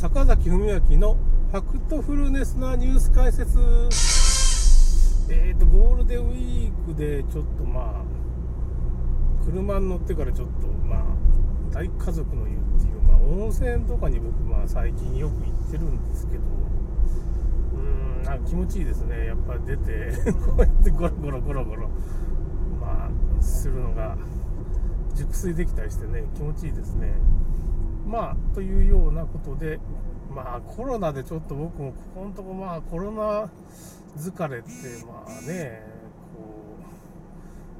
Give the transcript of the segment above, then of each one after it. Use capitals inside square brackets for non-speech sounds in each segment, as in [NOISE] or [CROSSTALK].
坂崎文明のファクトフルネスなニュース解説。えーとゴールデンウィークでちょっとまあ車に乗ってからちょっとまあ大家族の湯っていう、まあ、温泉とかに僕まあ最近よく行ってるんですけど。うーんなんか気持ちいいですねやっぱり出てこうやってゴロゴロゴロゴロまあするのが熟睡できたりしてね気持ちいいですね。まあというようなことでまあコロナでちょっと僕もここのとこまあコロナ疲れってまあねこ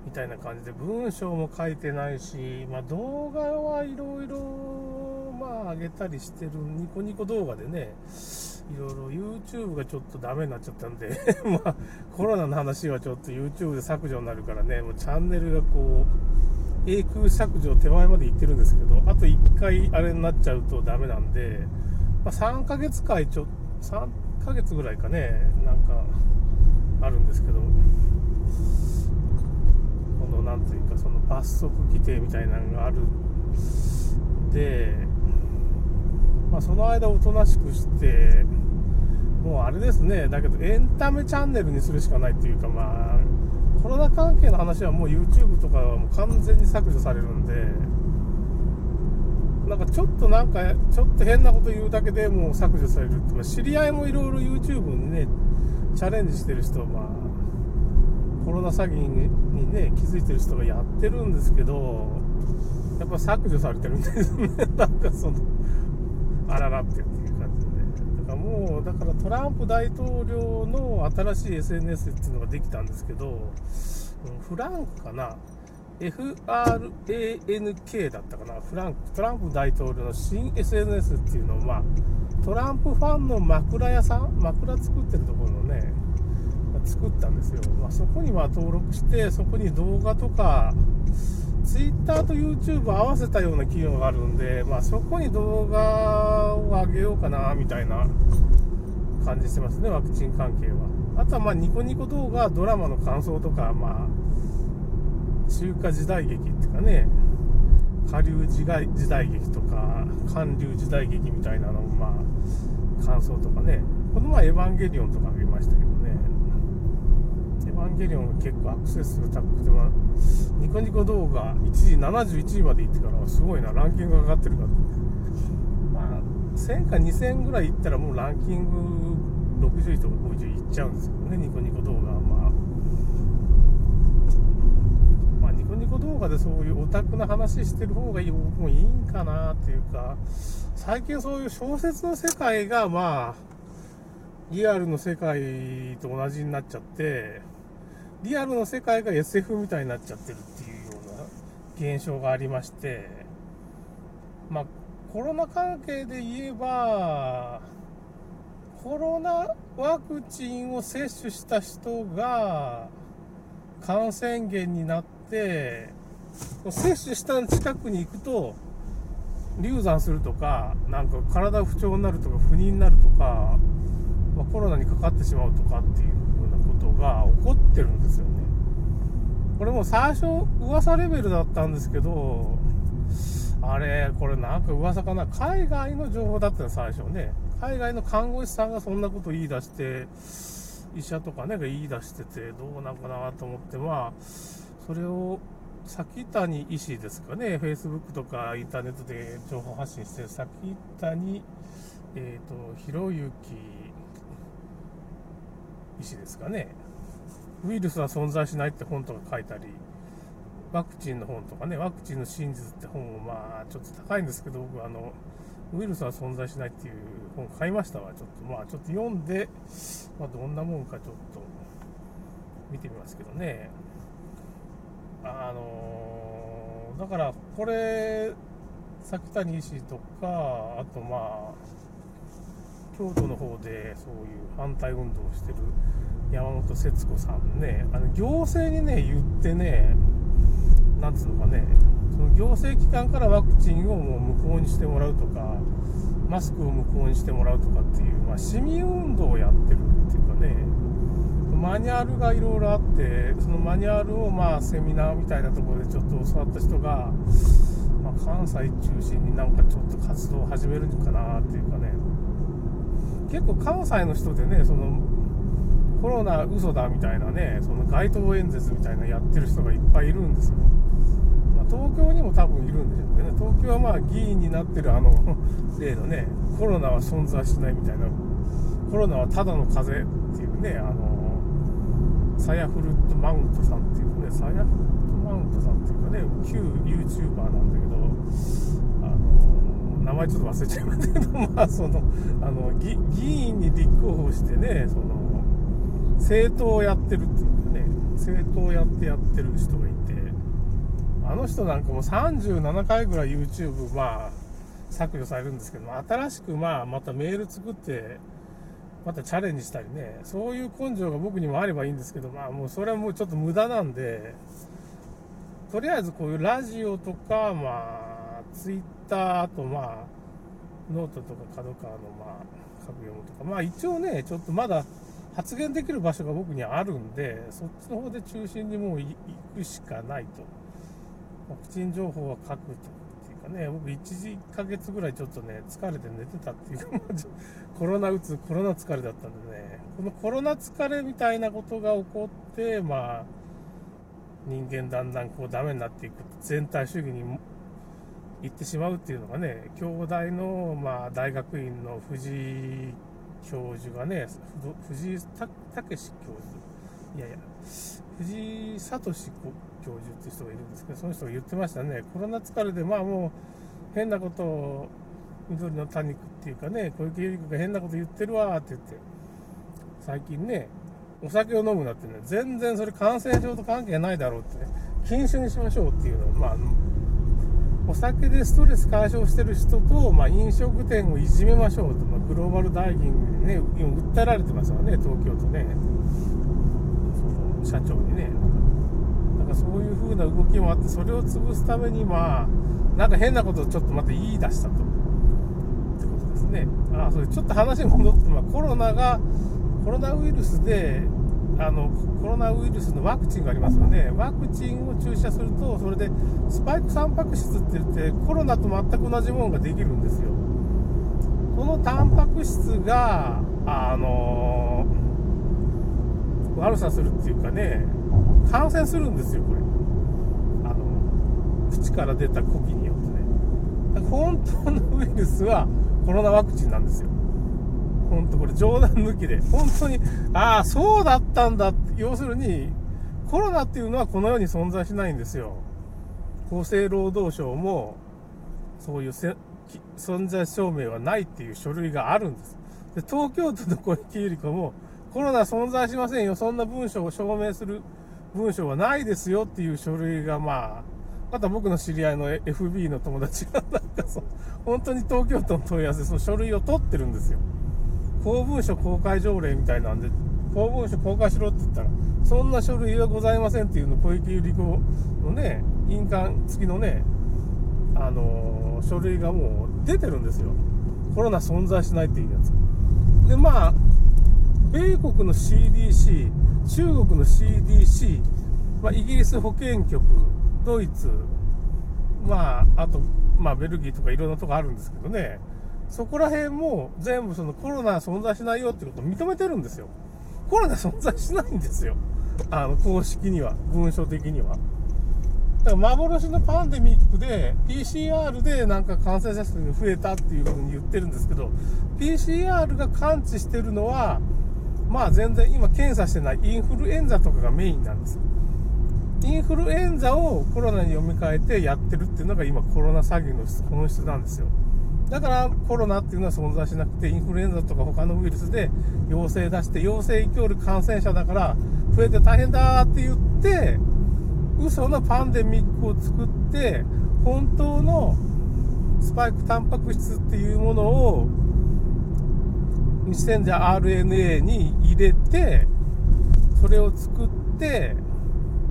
うみたいな感じで文章も書いてないし、まあ、動画はいろいろまあ上げたりしてるニコニコ動画でねいろいろ YouTube がちょっとダメになっちゃったんで [LAUGHS] まあコロナの話はちょっと YouTube で削除になるからねもうチャンネルがこう永空削除手前まで行ってるんですけどあと1回あれになっちゃうとダメなんで、まあ、3ヶ月間ちょ3ヶ月ぐらいかねなんかあるんですけどこのなんというかその罰則規定みたいなのがあるで、まあ、その間おとなしくしてもうあれですね。だけどエンタメチャンネルにするしかないっていうかまあコロナ関係の話はもう YouTube とかはもう完全に削除されるんでなんかちょっとなんかちょっと変なこと言うだけでもう削除されるって、まあ、知り合いもいろいろ YouTube にねチャレンジしてる人まあコロナ詐欺にね気づいてる人がやってるんですけどやっぱ削除されてるんですね。[LAUGHS] なんかそのあららってって。もうだからトランプ大統領の新しい SNS っていうのができたんですけどフランクかな？FRANK だったかな？フランクトランプ大統領の新 SNS っていうのをトランプファンの枕屋さん？枕作ってるところのね作ったんですよ、まあ、そこにま登録してそこに動画とか Twitter と YouTube 合わせたような機能があるんで、まあ、そこに動画を上げようかなみたいな感じしてますねワクチン関係は。あとはまあニコニコ動画ドラマの感想とかまあ中華時代劇っていうかね下流時代時代劇とか韓流時代劇みたいなのをまあ感想とかね。この前エヴァンゲリオンとかあげました。けどねエヴァンゲリオンが結構アクセス数高くて、まあ、ニコニコ動画1時71位まで行ってからすごいなランキングが上がってるから。まあ1000か2000ぐらい行ったらもうランキング60位とか50位いっちゃうんですけどねニコニコ動画は。まあニコニコ動画でそういうオタクな話してる方がいい僕もいいんかなっていうか最近そういう小説の世界がまあリアルの世界と同じになっちゃってリアルの世界が SF みたいになっちゃってるっていうような現象がありましてまあコロナ関係で言えばコロナワクチンを接種した人が感染源になって接種した近くに行くと流産するとかなんか体不調になるとか不妊になるとか、まあ、コロナにかかってしまうとかっていうが起こってるんですよね。これも最初噂レベルだったんですけどあれこれなんか噂かな？海外の情報だったの最初ね。海外の看護師さんがそんなこと言い出して医者とかねが言い出しててどうなんかなと思ってまあそれを先谷医師ですかね。Facebook とかインターネットで情報発信してる先谷えっ、ー、とひろゆき医師ですかね。ウイルスは存在しないって本とか書いたりワクチンの本とかねワクチンの真実って本もまあちょっと高いんですけど僕あのウイルスは存在しないっていう本買いましたわ。ちょっとまあちょっと読んで、まあ、どんなもんかちょっと見てみますけどね。あの、だからこれ崎谷医師とかあとまあ京都の方でそういう反対運動をしてる山本節子さんねあの行政にね言ってねなんつうのかねその行政機関からワクチンをもう無効にしてもらうとかマスクを無効にしてもらうとかっていう、まあ、市民運動をやってるっていうかねマニュアルがいろいろあってそのマニュアルをまあセミナーみたいなところでちょっと教わった人が、ま、関西中心になんかちょっと活動を始めるのかなっていうかね。結構関西の人でねそのコロナ嘘だみたいなねその街頭演説みたいなやってる人がいっぱいいるんですよ、まあ、東京にも多分いるんでしょうけどね。東京はまあ議員になってるあの [LAUGHS] 例のねコロナは存在しないみたいなコロナはただの風邪っていうねあのサヤフルットマウントさんっていうねサヤフルットマウントさんっていうかね旧 YouTuber なんだけど名前ちょっと忘れちゃいましたけどまあそのあの議員に立候補してねその政党をやってるっていうかね政党をやってやってる人がいてあの人なんかも37回ぐらい YouTube まあ削除されるんですけど新しくまあまたメール作ってまたチャレンジしたりねそういう根性が僕にもあればいいんですけどまあもうそれはもうちょっと無駄なんでとりあえずこういうラジオとかまあツイッターあとまあノートとか角川のまあ書く読むとか。まあ一応ねちょっとまだ発言できる場所が僕にあるんでそっちの方で中心にもう行くしかないと。ワクチン情報は書くというかね、僕1時ヶ月ぐらいちょっとね、疲れて寝てたっていうか、[LAUGHS] コロナうつ、コロナ疲れだったんでね、このコロナ疲れみたいなことが起こって、まあ、人間だんだんこうダメになっていく、全体主義に行ってしまうっていうのがね、京大の、まあ、大学院の藤井教授がね、藤井武教授、いやいや、藤井聡教授っていう人がいるんですけど、その人が言ってましたね、コロナ疲れで、まあもう変なことを、緑の多肉っていうかね、小池百合子が変なこと言ってるわって言って、最近ね、お酒を飲むなってね、全然それ感染症と関係ないだろうってね、禁酒にしましょうっていうのを、まあ、お酒でストレス解消してる人と、まあ、飲食店をいじめましょうと、まあ、グローバルダイニングでね、今訴えられてますよね、東京都ね、その社長にね。かそういう風な動きもあってそれを潰すためにまあなんか変なことをちょっとまた言い出したと。ってことですね。ああそれちょっと話戻って、まあ、コロナがコロナウイルスであのコロナウイルスのワクチンがありますよねワクチンを注射するとそれでスパイクタンパク質って言ってコロナと全く同じものができるんですよこのタンパク質があの悪さするっていうかね感染するんですよ、これ。あの、口から出た呼気によってね。本当のウイルスはコロナワクチンなんですよ。本当これ冗談抜きで。本当に、ああ、そうだったんだ。要するに、コロナっていうのはこの世に存在しないんですよ。厚生労働省も、そういう存在証明はないっていう書類があるんです。で東京都の小池百合子も、コロナ存在しませんよ。そんな文章を証明する文章はないですよっていう書類がまあ、また僕の知り合いの FB の友達がなんかそう、本当に東京都の問い合わせ、その書類を取ってるんですよ。公文書公開条例みたいなんで、公文書公開しろって言ったら、そんな書類はございませんっていうの小池百合子のね、印鑑付きのね、あのー、書類がもう出てるんですよ。コロナ存在しないっていうやつ。で、まあ、米国の CDC、中国の CDC、まあ、イギリス保健局、ドイツ、まあ、あと、まあ、ベルギーとかいろんなとこあるんですけどね、そこら辺も全部そのコロナ存在しないよってことを認めてるんですよ。コロナ存在しないんですよ。あの、公式には、文書的には。だから幻のパンデミックで PCR でなんか感染者数が増えたっていうふうに言ってるんですけど、PCR が感知してるのは、まあ全然今検査してないインフルエンザとかがメインなんです。インフルエンザをコロナに読み替えてやってるっていうのが今コロナ詐欺の本質なんですよ。だからコロナっていうのは存在しなくて、インフルエンザとか他のウイルスで陽性出して、陽性イコール感染者だから増えて大変だって言って、嘘のパンデミックを作って、本当のスパイクタンパク質っていうものをメッセンジャー RNA に入れて、それを作って、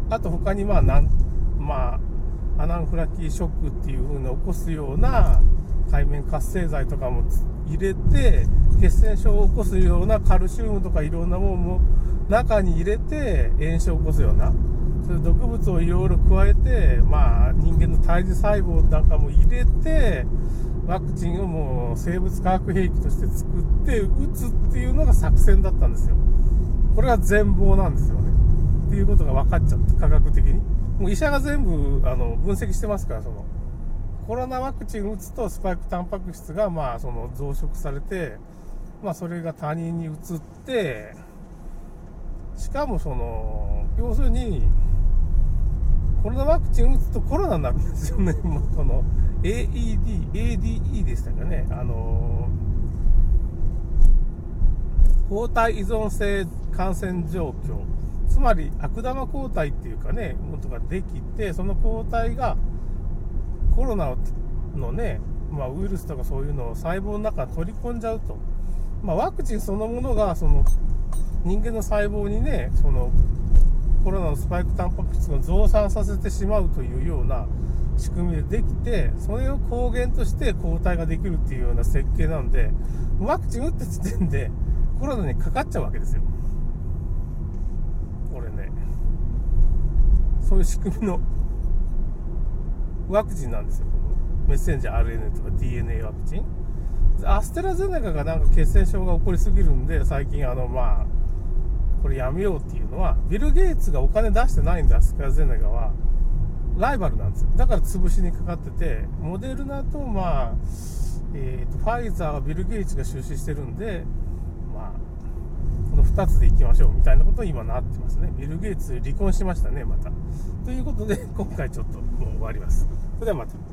あと他にまあなん、まあ、アナンフラキーショックっていう風に起こすような海面活性剤とかも入れて、血栓症を起こすようなカルシウムとかいろんなものも中に入れて炎症を起こすような、そういう毒物をいろいろ加えて、まあ人間の胎児細胞なんかも入れて、ワクチンをもう生物化学兵器として作って撃つっていうのが作戦だったんですよ。これは全貌なんですよね。っていうことが分かっちゃった、科学的に。もう医者が全部あの分析してますから、そのコロナワクチン打つとスパイクタンパク質がまあその増殖されて、まあ、それが他人に移って、しかもその、要するに、コロナワクチン打つとコロナになるんですよね。[LAUGHS] この AED、ADE でしたかね。あの抗体依存性感染状況。つまり悪玉抗体っていうかね、ものができて、その抗体がコロナのね、まあ、ウイルスとかそういうのを細胞の中に取り込んじゃうと。まあ、ワクチンそのものが、その、人間の細胞にね、その、コロナのスパイクタンパク質を増産させてしまうというような仕組みでできて、それを抗原として抗体ができるっていうような設計なんで、ワクチン打った時点でコロナにかかっちゃうわけですよ。これね、そういう仕組みのワクチンなんですよ。メッセンジャー RNA とか DNA ワクチン。アステラゼネカがなんか血栓症が起こりすぎるんで、最近あの、まあ、これやめようっていうのは、ビル・ゲイツがお金出してないんで、アステラゼネカは。ライバルなんですよ。だから潰しにかかってて、モデルナと、まあ、えーと、ファイザーはビル・ゲイツが出資してるんで、2つでいきましょうみたいなことに今なってますね。ビル・ゲイツ離婚しましたね、また。ということで、今回ちょっともう終わります。それではまた。